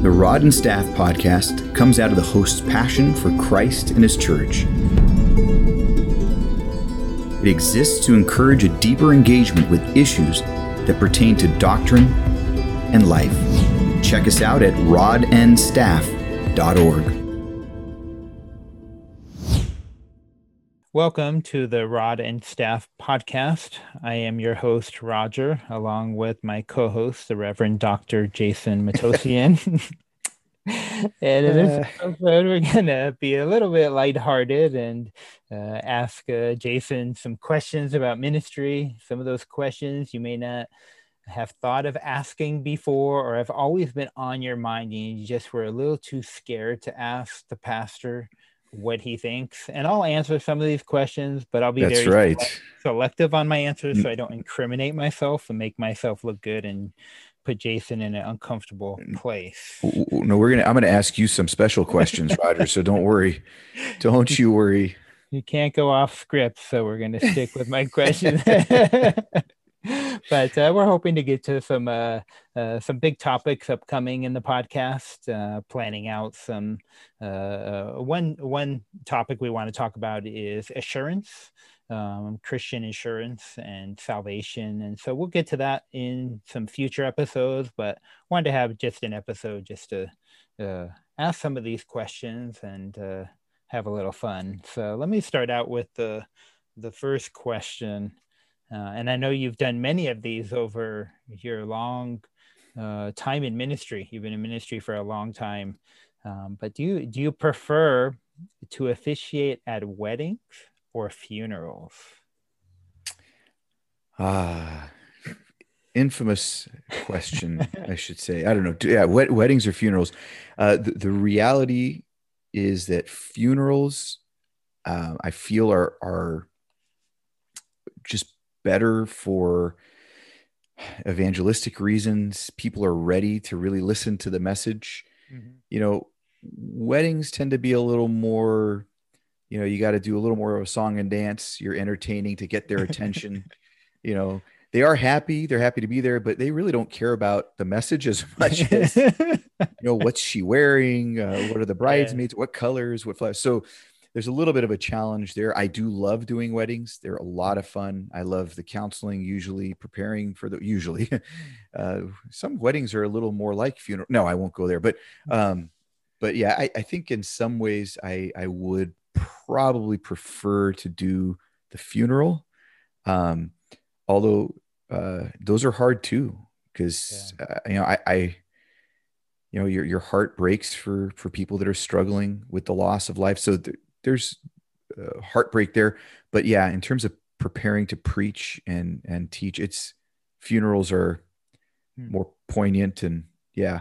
The Rod and Staff podcast comes out of the host's passion for Christ and his church. It exists to encourage a deeper engagement with issues that pertain to doctrine and life. Check us out at rodandstaff.org. Welcome to the Rod and Staff podcast. I am your host, Roger, along with my co host, the Reverend Dr. Jason Matossian. and in this uh. episode, we're going to be a little bit lighthearted and uh, ask uh, Jason some questions about ministry. Some of those questions you may not have thought of asking before or have always been on your mind and you just were a little too scared to ask the pastor what he thinks. And I'll answer some of these questions, but I'll be That's very right. selective on my answers mm. so I don't incriminate myself and make myself look good and put Jason in an uncomfortable mm. place. No, we're gonna I'm gonna ask you some special questions, Roger. So don't worry. Don't you worry. You can't go off script, so we're gonna stick with my questions. but uh, we're hoping to get to some uh, uh, some big topics upcoming in the podcast. Uh, planning out some uh, uh, one one topic we want to talk about is assurance, um, Christian assurance and salvation, and so we'll get to that in some future episodes. But wanted to have just an episode just to ask some of these questions and have a little fun. So let me start out with the the first question. Uh, and I know you've done many of these over your long uh, time in ministry. You've been in ministry for a long time. Um, but do you do you prefer to officiate at weddings or funerals? Ah, infamous question, I should say. I don't know. Yeah, wed- weddings or funerals. Uh, the, the reality is that funerals, uh, I feel, are are just better for evangelistic reasons. People are ready to really listen to the message. Mm-hmm. You know, weddings tend to be a little more, you know, you got to do a little more of a song and dance. You're entertaining to get their attention. you know, they are happy, they're happy to be there, but they really don't care about the message as much as, you know, what's she wearing? Uh, what are the bridesmaids? Yeah. What colors? What flowers? So, there's a little bit of a challenge there. I do love doing weddings. They're a lot of fun. I love the counseling, usually preparing for the usually. Uh, some weddings are a little more like funeral. No, I won't go there. But um, but yeah, I, I think in some ways I I would probably prefer to do the funeral. Um, although uh, those are hard too, because yeah. uh, you know I, I you know your your heart breaks for for people that are struggling with the loss of life so th- there's uh, heartbreak there but yeah in terms of preparing to preach and and teach it's funerals are hmm. more poignant and yeah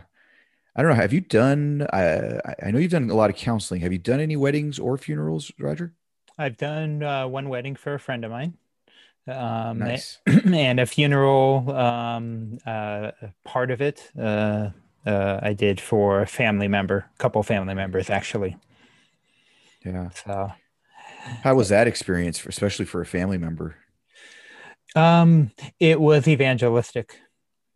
i don't know have you done uh, i know you've done a lot of counseling have you done any weddings or funerals roger i've done uh, one wedding for a friend of mine um, nice. and a funeral um, uh, part of it uh, uh, I did for a family member, a couple family members actually. Yeah. So, how was that experience, for, especially for a family member? Um, it was evangelistic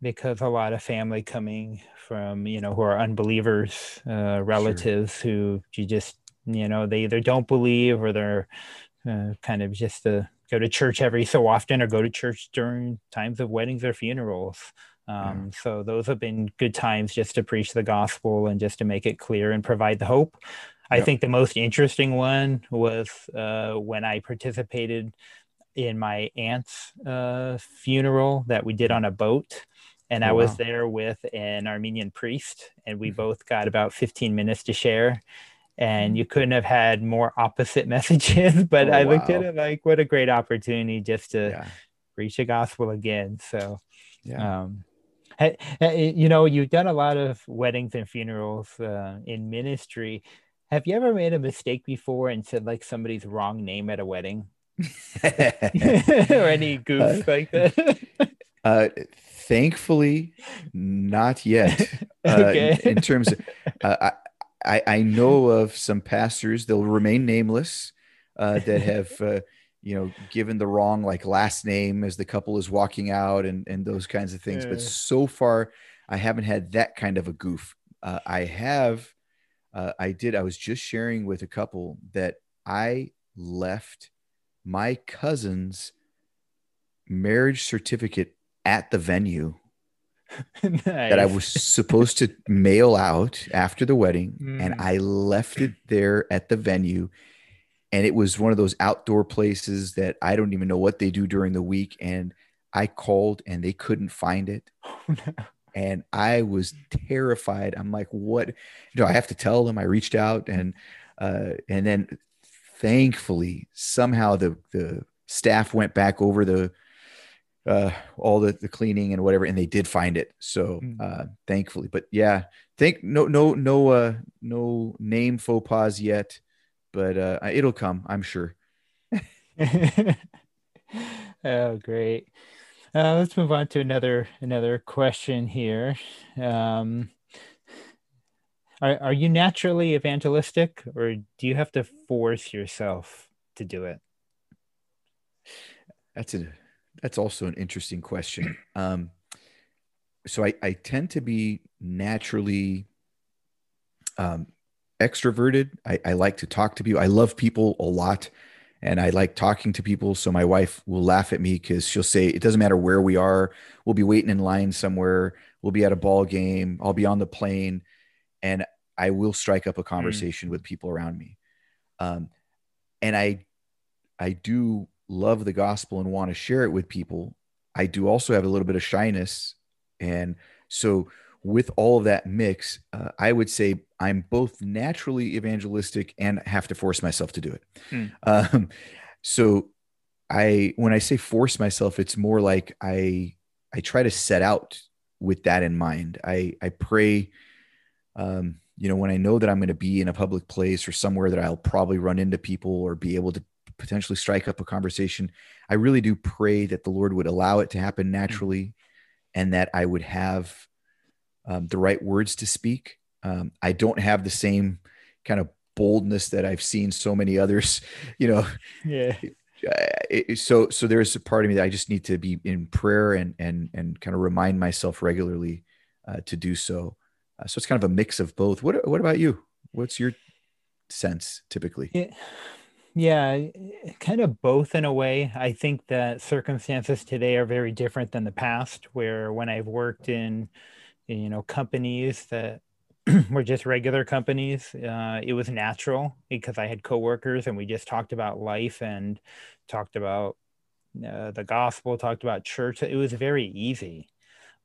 because a lot of family coming from you know who are unbelievers, uh, relatives sure. who you just you know they either don't believe or they're uh, kind of just to go to church every so often or go to church during times of weddings or funerals. Um, yeah. So those have been good times just to preach the gospel and just to make it clear and provide the hope. I think the most interesting one was uh, when I participated in my aunt's uh, funeral that we did on a boat. And oh, I was wow. there with an Armenian priest, and we mm-hmm. both got about 15 minutes to share. And mm-hmm. you couldn't have had more opposite messages, but oh, I looked at it like, what a great opportunity just to yeah. preach the gospel again. So, yeah. Um, you know, you've done a lot of weddings and funerals uh, in ministry. Have you ever made a mistake before and said like somebody's wrong name at a wedding? or any goof uh, like that? uh, thankfully, not yet. Uh, in, in, terms of, uh, I, I know of some pastors, they'll remain nameless, uh, that have, uh, you know, given the wrong like last name as the couple is walking out and, and those kinds of things. But so far, I haven't had that kind of a goof Uh, I have, uh, I did, I was just sharing with a couple that I left my cousin's marriage certificate at the venue nice. that I was supposed to mail out after the wedding, mm. and I left it there at the venue. And it was one of those outdoor places that I don't even know what they do during the week. And I called and they couldn't find it. Oh, no. And I was terrified. I'm like, what? do I have to tell them. I reached out and uh, and then thankfully somehow the the staff went back over the uh, all the, the cleaning and whatever, and they did find it. So hmm. uh, thankfully, but yeah, think no no no uh, no name faux pas yet, but uh, it'll come, I'm sure. oh, great. Uh, let's move on to another another question here. Um, are are you naturally evangelistic, or do you have to force yourself to do it? That's a that's also an interesting question. Um, so I, I tend to be naturally um, extroverted. I, I like to talk to people. I love people a lot and I like talking to people. So my wife will laugh at me because she'll say, it doesn't matter where we are. We'll be waiting in line somewhere. We'll be at a ball game. I'll be on the plane and I will strike up a conversation mm. with people around me. Um, and I, I do love the gospel and want to share it with people, I do also have a little bit of shyness. And so, with all of that mix, uh, I would say I'm both naturally evangelistic and have to force myself to do it. Hmm. Um, so, I when I say force myself, it's more like I I try to set out with that in mind. I I pray. Um, you know, when I know that I'm going to be in a public place or somewhere that I'll probably run into people or be able to potentially strike up a conversation. I really do pray that the Lord would allow it to happen naturally and that I would have um, the right words to speak. Um, I don't have the same kind of boldness that I've seen so many others, you know. Yeah. so so there's a part of me that I just need to be in prayer and and and kind of remind myself regularly uh, to do so. Uh, so it's kind of a mix of both. What what about you? What's your sense typically? Yeah. Yeah, kind of both in a way. I think that circumstances today are very different than the past, where when I've worked in, you know, companies that were just regular companies, uh, it was natural because I had coworkers and we just talked about life and talked about uh, the gospel, talked about church. It was very easy.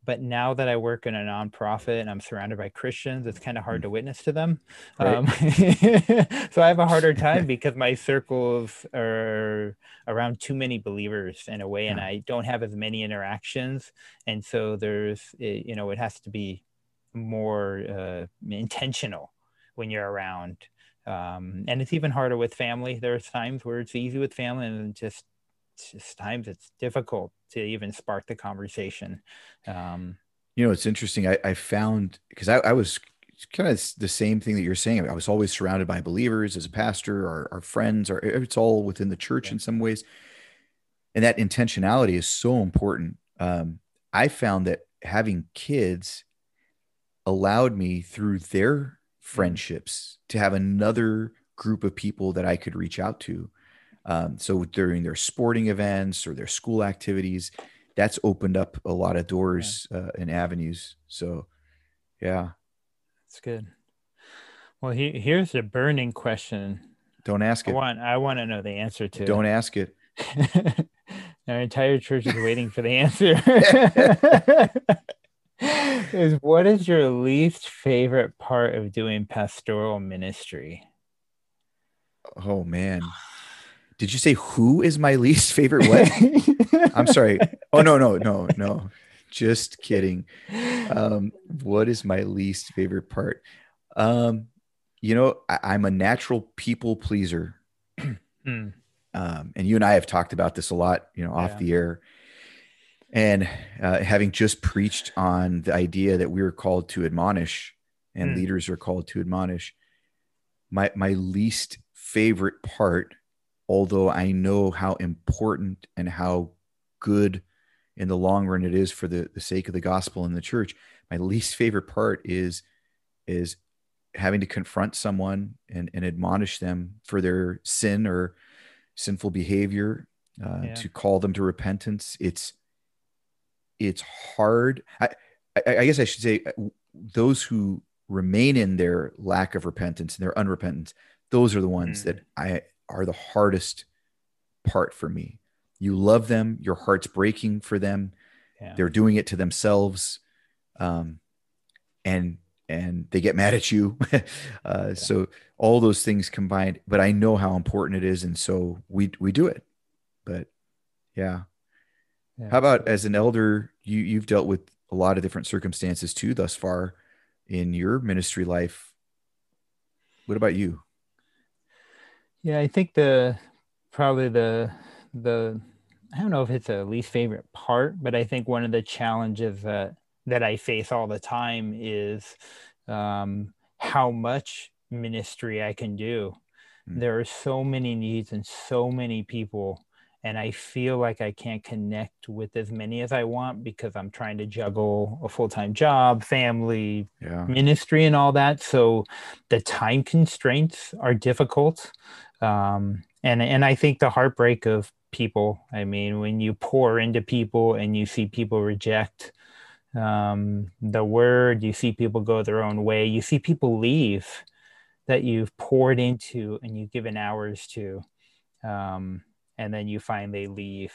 But now that I work in a nonprofit and I'm surrounded by Christians, it's kind of hard mm. to witness to them. Right. Um, so I have a harder time because my circles are around too many believers in a way, and I don't have as many interactions. And so there's, you know, it has to be more uh, intentional when you're around. Um, and it's even harder with family. There's times where it's easy with family and just just times it's difficult to even spark the conversation. Um, you know, it's interesting. I, I found because I, I, was kind of the same thing that you're saying. I was always surrounded by believers as a pastor, or our friends, or it's all within the church yeah. in some ways. And that intentionality is so important. Um, I found that having kids allowed me through their mm. friendships to have another group of people that I could reach out to um, so during their sporting events or their school activities, that's opened up a lot of doors yeah. uh, and avenues. So, yeah, that's good. Well, he, here's a burning question. Don't ask it. I want I want to know the answer to. Don't ask it. Our entire church is waiting for the answer. is what is your least favorite part of doing pastoral ministry? Oh man. Did you say who is my least favorite what? I'm sorry. Oh no, no, no, no. Just kidding. Um, what is my least favorite part? Um, you know, I, am a natural people pleaser. mm. um, and you and I have talked about this a lot, you know, off yeah. the air. And uh, having just preached on the idea that we are called to admonish and mm. leaders are called to admonish, my my least favorite part although I know how important and how good in the long run it is for the, the sake of the gospel and the church, my least favorite part is is having to confront someone and, and admonish them for their sin or sinful behavior uh, yeah. to call them to repentance it's it's hard I, I, I guess i should say uh, those who remain in their lack of repentance and their unrepentance those are the ones mm. that i are the hardest part for me you love them your heart's breaking for them yeah. they're doing it to themselves um, and and they get mad at you uh, yeah. so all those things combined but i know how important it is and so we we do it but yeah, yeah. how about as an elder you you've dealt with a lot of different circumstances too thus far in your ministry life what about you yeah i think the probably the the i don't know if it's a least favorite part but i think one of the challenges that that i face all the time is um, how much ministry i can do mm. there are so many needs and so many people and I feel like I can't connect with as many as I want because I'm trying to juggle a full time job, family, yeah. ministry, and all that. So the time constraints are difficult, um, and and I think the heartbreak of people. I mean, when you pour into people and you see people reject um, the word, you see people go their own way, you see people leave that you've poured into and you've given hours to. Um, and then you find they leave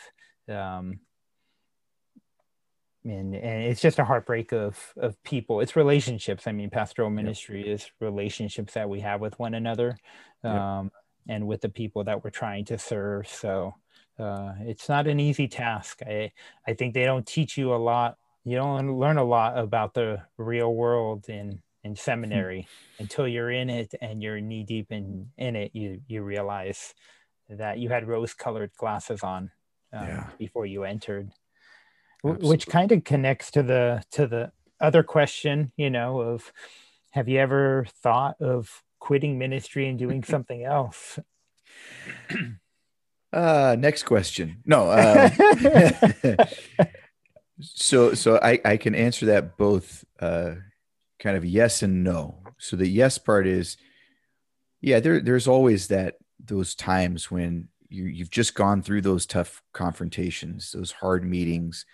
um, and, and it's just a heartbreak of of people it's relationships i mean pastoral ministry yep. is relationships that we have with one another um, yep. And with the people that we're trying to serve so uh, it's not an easy task i i think they don't teach you a lot you don't learn a lot about the real world in in hmm. seminary until you're in it and you're knee deep in in it you you realize that you had rose colored glasses on um, yeah. before you entered Absolutely. which kind of connects to the to the other question you know of have you ever thought of quitting ministry and doing something else uh next question no um, so so i i can answer that both uh kind of yes and no so the yes part is yeah there there's always that those times when you, you've just gone through those tough confrontations, those hard meetings,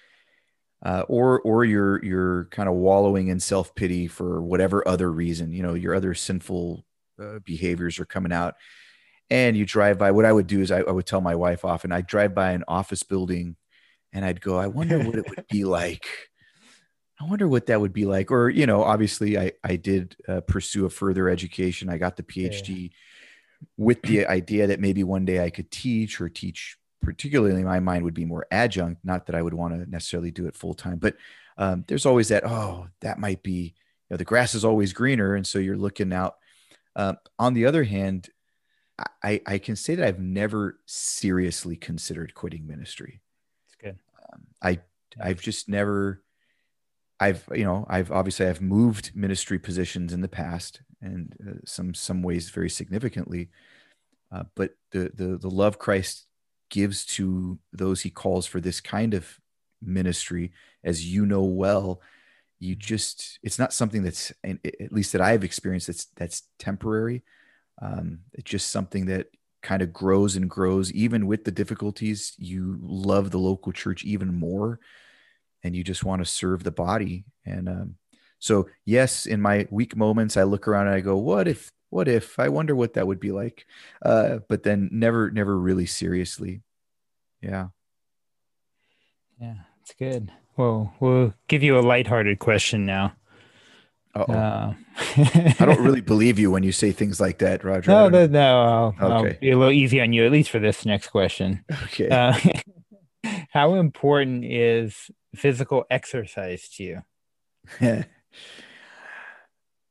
uh, or or you're you're kind of wallowing in self pity for whatever other reason. You know, your other sinful uh, behaviors are coming out, and you drive by. What I would do is I, I would tell my wife often. I'd drive by an office building, and I'd go, I wonder what it would be like. I wonder what that would be like. Or you know, obviously, I I did uh, pursue a further education. I got the PhD. Yeah with the idea that maybe one day I could teach or teach particularly my mind would be more adjunct not that i would want to necessarily do it full time but um, there's always that oh that might be you know the grass is always greener and so you're looking out uh, on the other hand I, I can say that i've never seriously considered quitting ministry it's good um, i i've just never i've you know i've obviously i've moved ministry positions in the past and uh, some some ways very significantly. Uh, but the, the the love Christ gives to those he calls for this kind of ministry, as you know well, you just it's not something that's at least that I've experienced that's that's temporary. Um, it's just something that kind of grows and grows even with the difficulties you love the local church even more and you just want to serve the body and um, so yes, in my weak moments, I look around and I go, "What if? What if? I wonder what that would be like." Uh, but then never, never really seriously. Yeah. Yeah, it's good. Well, we'll give you a lighthearted question now. Uh, I don't really believe you when you say things like that, Roger. No, no, no I'll, okay. I'll, be a little easy on you, at least for this next question. Okay. Uh, how important is physical exercise to you?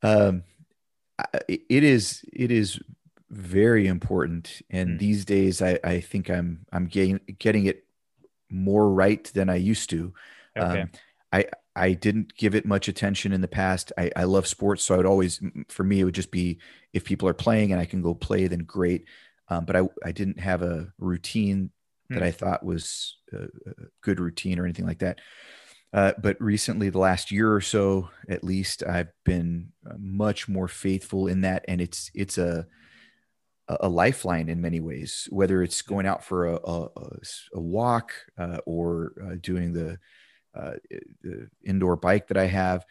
um, it is it is very important, and mm. these days I, I think I'm I'm getting getting it more right than I used to. Okay. Um, I I didn't give it much attention in the past. I, I love sports, so I would always for me it would just be if people are playing and I can go play, then great. Um, but I I didn't have a routine that mm. I thought was a, a good routine or anything like that. Uh, but recently, the last year or so, at least, I've been uh, much more faithful in that, and it's it's a a lifeline in many ways. Whether it's going out for a a, a walk uh, or uh, doing the, uh, the indoor bike that I have,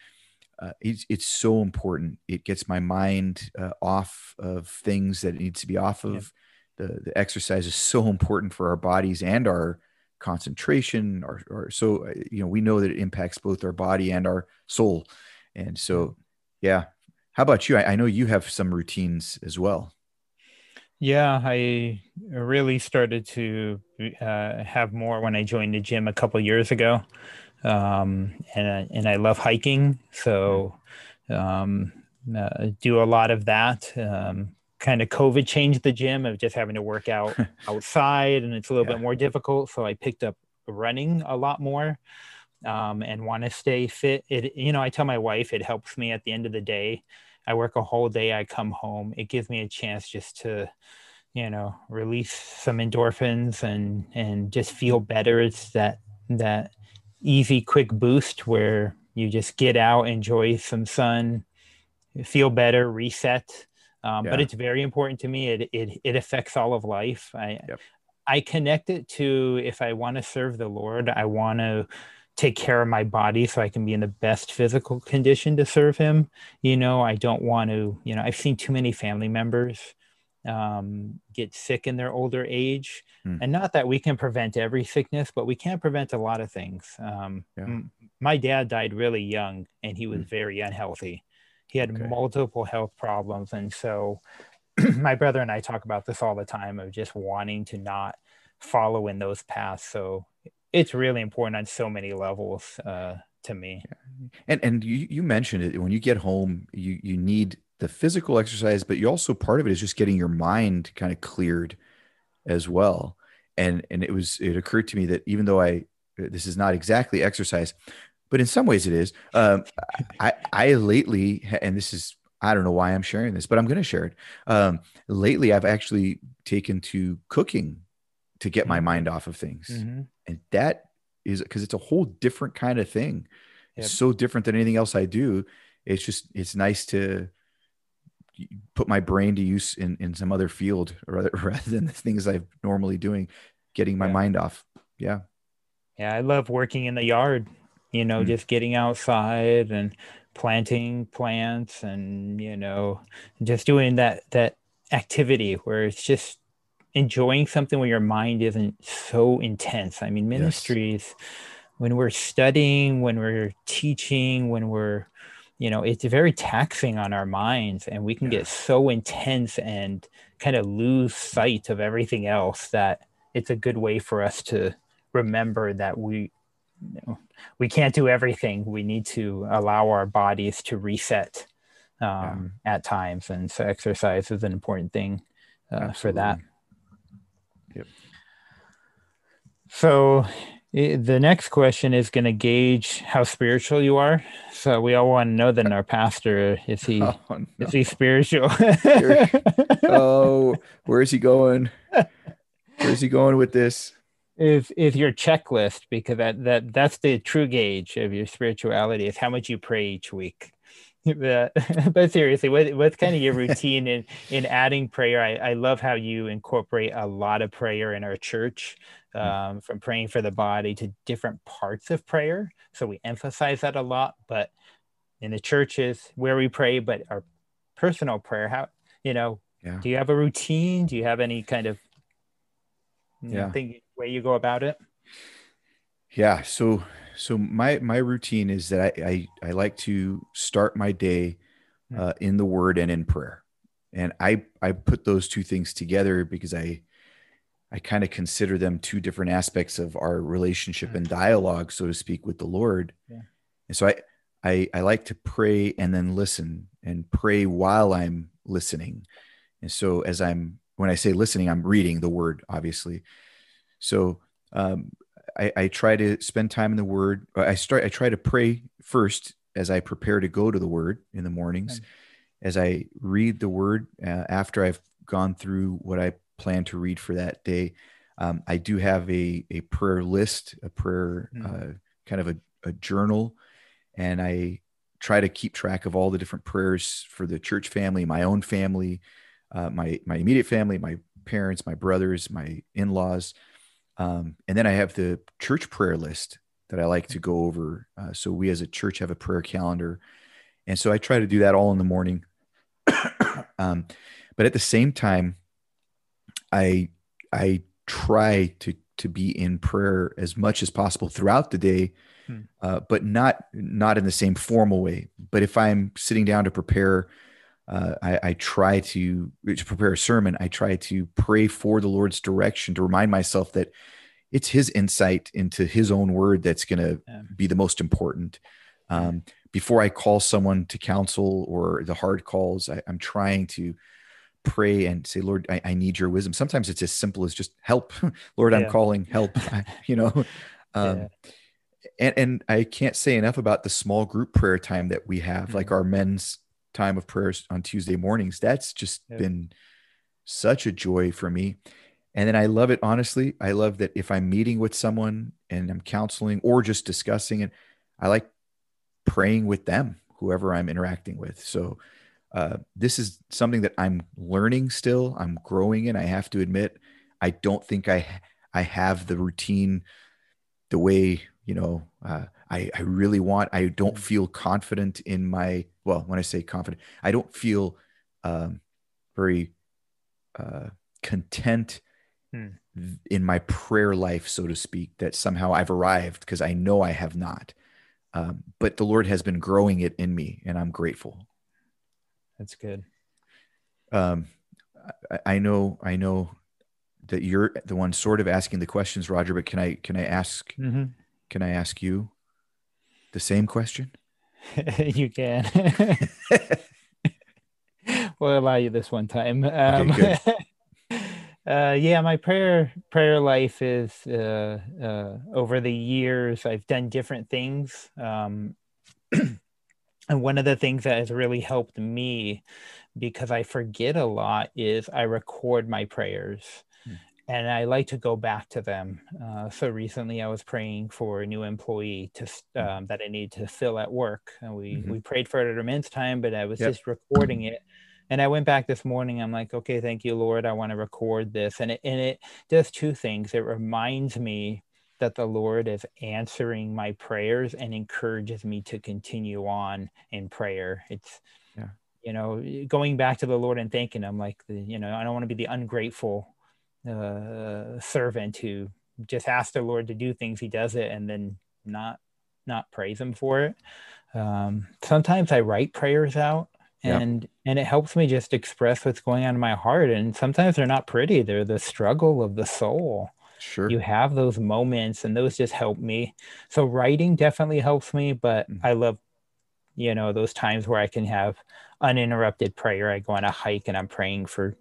uh, it's, it's so important. It gets my mind uh, off of things that it needs to be off of. Yeah. The, the exercise is so important for our bodies and our concentration. Or, or so, uh, you know, we know that it impacts both our body and our soul. And so, yeah. How about you? I, I know you have some routines as well. Yeah, I really started to uh, have more when I joined the gym a couple years ago um, and and I love hiking, so um, uh, do a lot of that. Um, kind of COVID changed the gym of just having to work out outside, and it's a little yeah. bit more difficult. So I picked up running a lot more, um, and want to stay fit. It you know I tell my wife it helps me at the end of the day. I work a whole day. I come home. It gives me a chance just to you know release some endorphins and and just feel better it's that that easy, quick boost where you just get out, enjoy some sun, feel better, reset. Um, yeah. But it's very important to me. It, it, it affects all of life. I, yep. I connect it to if I want to serve the Lord, I want to take care of my body so I can be in the best physical condition to serve Him. You know, I don't want to, you know, I've seen too many family members um, get sick in their older age. Mm. And not that we can prevent every sickness, but we can prevent a lot of things. Um, yeah. m- my dad died really young and he was mm. very unhealthy. He had okay. multiple health problems. And so my brother and I talk about this all the time of just wanting to not follow in those paths. So it's really important on so many levels uh, to me. And and you, you mentioned it when you get home, you you need the physical exercise, but you also part of it is just getting your mind kind of cleared as well. And and it was it occurred to me that even though I this is not exactly exercise, but in some ways it is. Um, I I lately and this is I don't know why I'm sharing this, but I'm going to share it. Um, lately, I've actually taken to cooking to get my mm-hmm. mind off of things, mm-hmm. and that is because it's a whole different kind of thing. Yep. It's so different than anything else I do. It's just it's nice to put my brain to use in, in some other field rather, rather than the things I'm normally doing, getting my yeah. mind off. Yeah. Yeah. I love working in the yard, you know, mm-hmm. just getting outside and planting plants and, you know, just doing that, that activity where it's just enjoying something where your mind isn't so intense. I mean, ministries, yes. when we're studying, when we're teaching, when we're, you know it's very taxing on our minds and we can yeah. get so intense and kind of lose sight of everything else that it's a good way for us to remember that we you know, we can't do everything we need to allow our bodies to reset um, yeah. at times and so exercise is an important thing uh, for that yep so the next question is going to gauge how spiritual you are. So we all want to know that our pastor is he oh, no. is he spiritual? oh, where is he going? Where is he going with this? Is is your checklist because that that that's the true gauge of your spirituality is how much you pray each week. but, but seriously, what, what's kind of your routine in in adding prayer? I, I love how you incorporate a lot of prayer in our church. Hmm. um, from praying for the body to different parts of prayer. So we emphasize that a lot. But in the churches where we pray, but our personal prayer, how you know, yeah. do you have a routine? Do you have any kind of yeah. thing way you go about it? Yeah. So so my my routine is that I I, I like to start my day hmm. uh, in the Word and in prayer, and I I put those two things together because I I kind of consider them two different aspects of our relationship and dialogue, so to speak, with the Lord. Yeah. And so I, I, I like to pray and then listen and pray while I'm listening. And so as I'm, when I say listening, I'm reading the word, obviously. So um, I, I try to spend time in the word. I start, I try to pray first as I prepare to go to the word in the mornings, as I read the word uh, after I've gone through what I plan to read for that day. Um, I do have a, a prayer list, a prayer mm. uh, kind of a, a, journal, and I try to keep track of all the different prayers for the church family, my own family, uh, my my immediate family, my parents, my brothers, my in-laws, um, and then I have the church prayer list that I like to go over. Uh, so we as a church have a prayer calendar, and so I try to do that all in the morning. um, but at the same time, I I try to to be in prayer as much as possible throughout the day, hmm. uh, but not not in the same formal way. But if I'm sitting down to prepare, uh, I, I, try to to prepare a sermon. I try to pray for the Lord's direction to remind myself that it's His insight into His own Word that's going to yeah. be the most important. Um, before I call someone to counsel or the hard calls, I, I'm trying to pray and say, Lord, I, I, need your wisdom. Sometimes it's as simple as just help. Lord, I'm calling help, you know? Um, yeah. and, and I can't say enough about the small group prayer time that we have, mm-hmm. like our men's time of prayers on Tuesday mornings. That's just yeah. been such a joy for me. And then I love it, honestly. I love that if I'm meeting with someone and I'm counseling or just discussing it, I like praying with them, whoever I'm interacting with. So, uh, this is something that I'm learning still. I'm growing in. I have to admit, I don't think I I have the routine the way you know uh, I I really want. I don't mm. feel confident in my well. When I say confident, I don't feel um, very uh, content hmm. in my prayer life, so to speak. That somehow I've arrived because I know I have not. Um, but the Lord has been growing it in me, and I'm grateful. That's good. Um, I, I know, I know that you're the one sort of asking the questions, Roger. But can I, can I ask, mm-hmm. can I ask you the same question? you can. we'll allow you this one time. Um, okay, uh, yeah, my prayer prayer life is uh, uh, over the years. I've done different things. Um, and one of the things that has really helped me because I forget a lot is I record my prayers. And I like to go back to them. Uh, so recently I was praying for a new employee to, hmm. um, that I need to fill at work. And we, mm-hmm. we prayed for it at immense time, but I was yep. just recording it. And I went back this morning. I'm like, okay, thank you, Lord. I want to record this. And it, and it does two things. It reminds me that the Lord is answering my prayers and encourages me to continue on in prayer. It's, yeah. you know, going back to the Lord and thanking Him. Like, the, you know, I don't want to be the ungrateful uh, servant who just asks the Lord to do things. He does it and then not not praise Him for it. Um, sometimes I write prayers out and and it helps me just express what's going on in my heart and sometimes they're not pretty they're the struggle of the soul Sure. You have those moments and those just help me. So writing definitely helps me, but mm-hmm. I love, you know, those times where I can have uninterrupted prayer. I go on a hike and I'm praying for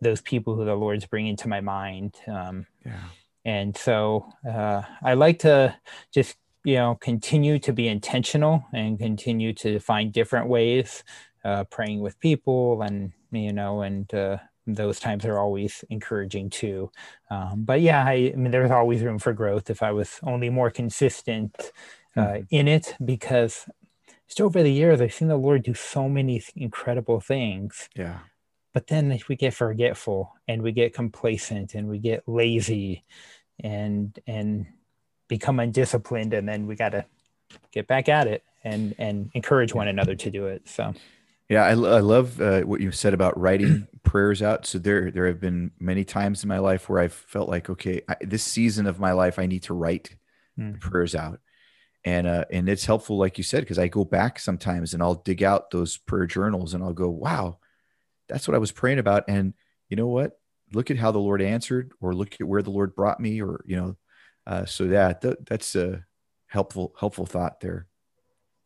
those people who the Lord's bringing to my mind. Um, yeah. And so uh, I like to just, you know, continue to be intentional and continue to find different ways, uh, praying with people and, you know, and uh, those times are always encouraging too. Um, but yeah, I, I, mean, there's always room for growth if I was only more consistent uh, mm-hmm. in it because just over the years, I've seen the Lord do so many incredible things. Yeah. But then if we get forgetful and we get complacent and we get lazy and, and become undisciplined. And then we got to get back at it and, and encourage one another to do it. So, yeah, I, I love uh, what you said about writing prayers out. So there, there have been many times in my life where I've felt like, okay, I, this season of my life, I need to write mm. prayers out, and uh, and it's helpful, like you said, because I go back sometimes and I'll dig out those prayer journals and I'll go, wow, that's what I was praying about, and you know what? Look at how the Lord answered, or look at where the Lord brought me, or you know, uh, so that th- that's a helpful helpful thought there.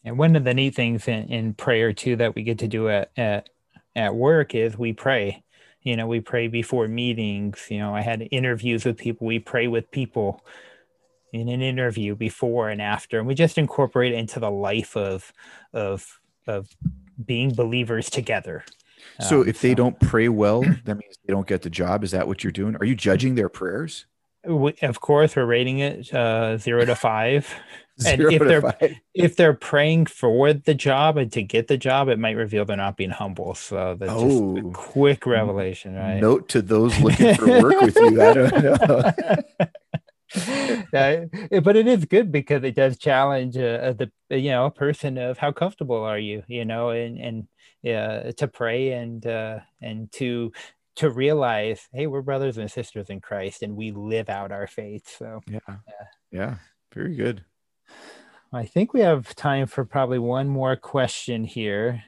And one of the neat things in, in prayer too that we get to do at, at at work is we pray. You know, we pray before meetings. You know, I had interviews with people. We pray with people in an interview before and after, and we just incorporate it into the life of of of being believers together. So, um, if they don't pray well, that means they don't get the job. Is that what you're doing? Are you judging their prayers? We, of course, we're rating it uh, zero to five. and if they're five. if they're praying for the job and to get the job, it might reveal they're not being humble. So that's oh, just a quick revelation, right? Note to those looking for work with you. I don't know. uh, but it is good because it does challenge uh, the you know person of how comfortable are you you know and and uh, to pray and uh, and to to realize hey we're brothers and sisters in Christ and we live out our faith so yeah yeah, yeah. very good I think we have time for probably one more question here.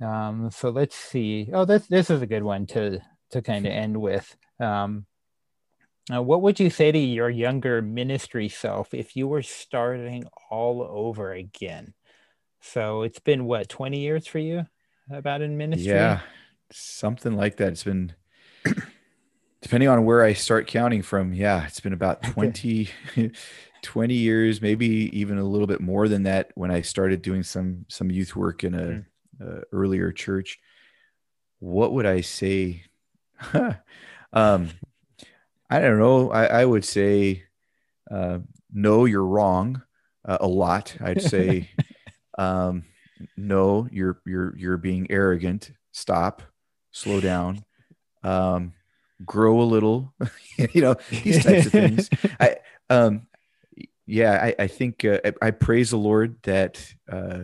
Um, so let's see. Oh, this this is a good one to to kind of end with. Um, uh, what would you say to your younger ministry self if you were starting all over again? So it's been what 20 years for you about in ministry? Yeah, something like that. It's been depending on where I start counting from. Yeah, it's been about 20 20 years, maybe even a little bit more than that when I started doing some some youth work in a, mm. earlier church. What would I say? um, I don't know. I, I would say, uh, no, you're wrong uh, a lot. I'd say, um, no, you're you're you're being arrogant. Stop, slow down, um, grow a little. you know these types of things. I um, yeah, I, I think uh, I, praise the Lord that uh,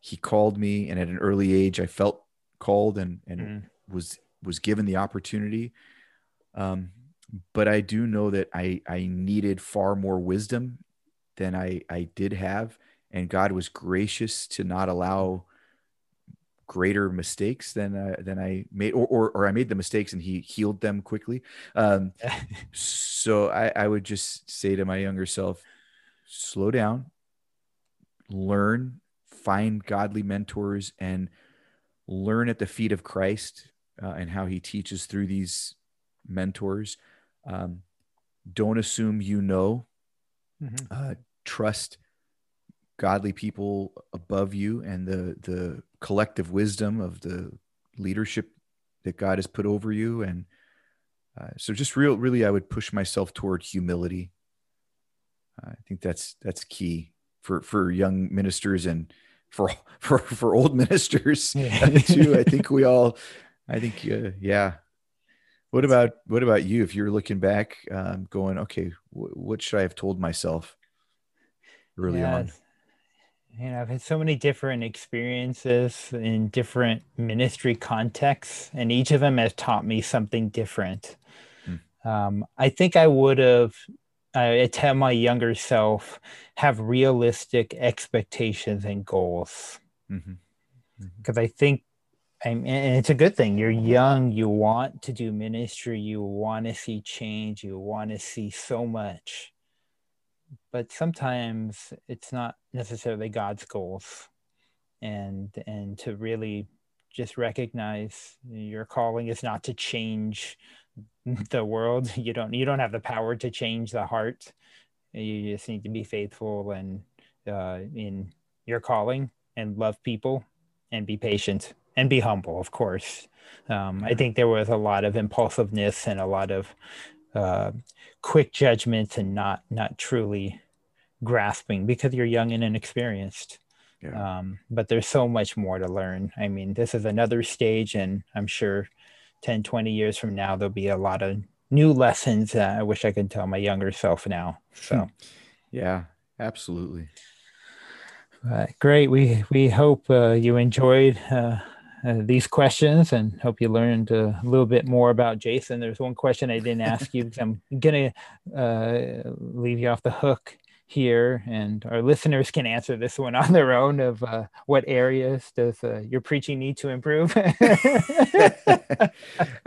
He called me, and at an early age, I felt called and and mm. was was given the opportunity. Um, but I do know that I I needed far more wisdom than I I did have, and God was gracious to not allow greater mistakes than uh, than I made, or, or, or I made the mistakes and He healed them quickly. Um, so I, I would just say to my younger self, slow down, learn, find godly mentors, and learn at the feet of Christ uh, and how he teaches through these mentors. Um, don't assume you know. Mm-hmm. Uh, trust godly people above you and the the collective wisdom of the leadership that God has put over you. And uh, so, just real, really, I would push myself toward humility I think that's that's key for for young ministers and for for for old ministers too. I think we all, I think uh, yeah. What about what about you? If you're looking back, um, going, okay, w- what should I have told myself early yeah. on? You know, I've had so many different experiences in different ministry contexts, and each of them has taught me something different. Hmm. Um, I think I would have I tell my younger self have realistic expectations and goals because mm-hmm. mm-hmm. I think and it's a good thing. You're young. You want to do ministry. You want to see change. You want to see so much, but sometimes it's not necessarily God's goals, and and to really just recognize your calling is not to change the world. You don't you don't have the power to change the heart. You just need to be faithful and uh, in your calling and love people and be patient and be humble of course. Um, i think there was a lot of impulsiveness and a lot of uh, quick judgments and not not truly grasping because you're young and inexperienced yeah. um, but there's so much more to learn i mean this is another stage and i'm sure 10, 20 years from now, there'll be a lot of new lessons that I wish I could tell my younger self now. So, yeah, absolutely. Uh, great. We we hope uh, you enjoyed uh, uh these questions and hope you learned a little bit more about Jason. There's one question I didn't ask you. because I'm gonna uh, leave you off the hook here and our listeners can answer this one on their own of uh, what areas does uh, your preaching need to improve?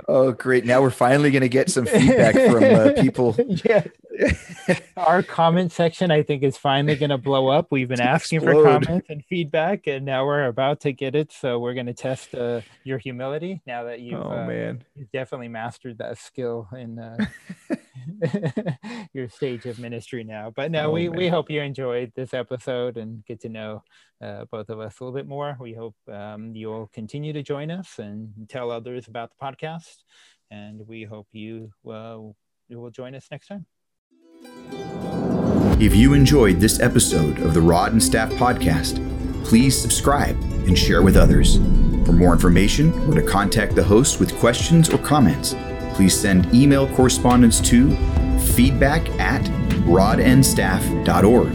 Oh great. Now we're finally going to get some feedback from uh, people. Yeah. Our comment section i think is finally going to blow up. We've been asking explode. for comments and feedback and now we're about to get it so we're going to test uh, your humility now that you've, oh, uh, man. you've definitely mastered that skill in uh, your stage of ministry now. But no, oh, we, we hope you enjoyed this episode and get to know uh, both of us a little bit more. We hope um, you'll continue to join us and tell others about the podcast. And we hope you, uh, you will join us next time. If you enjoyed this episode of the Rod and Staff Podcast, please subscribe and share with others. For more information or to contact the host with questions or comments, please send email correspondence to feedback at rodnstaff.org.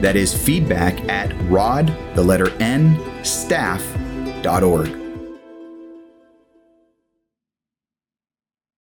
That is feedback at rod, the letter N, staff.org.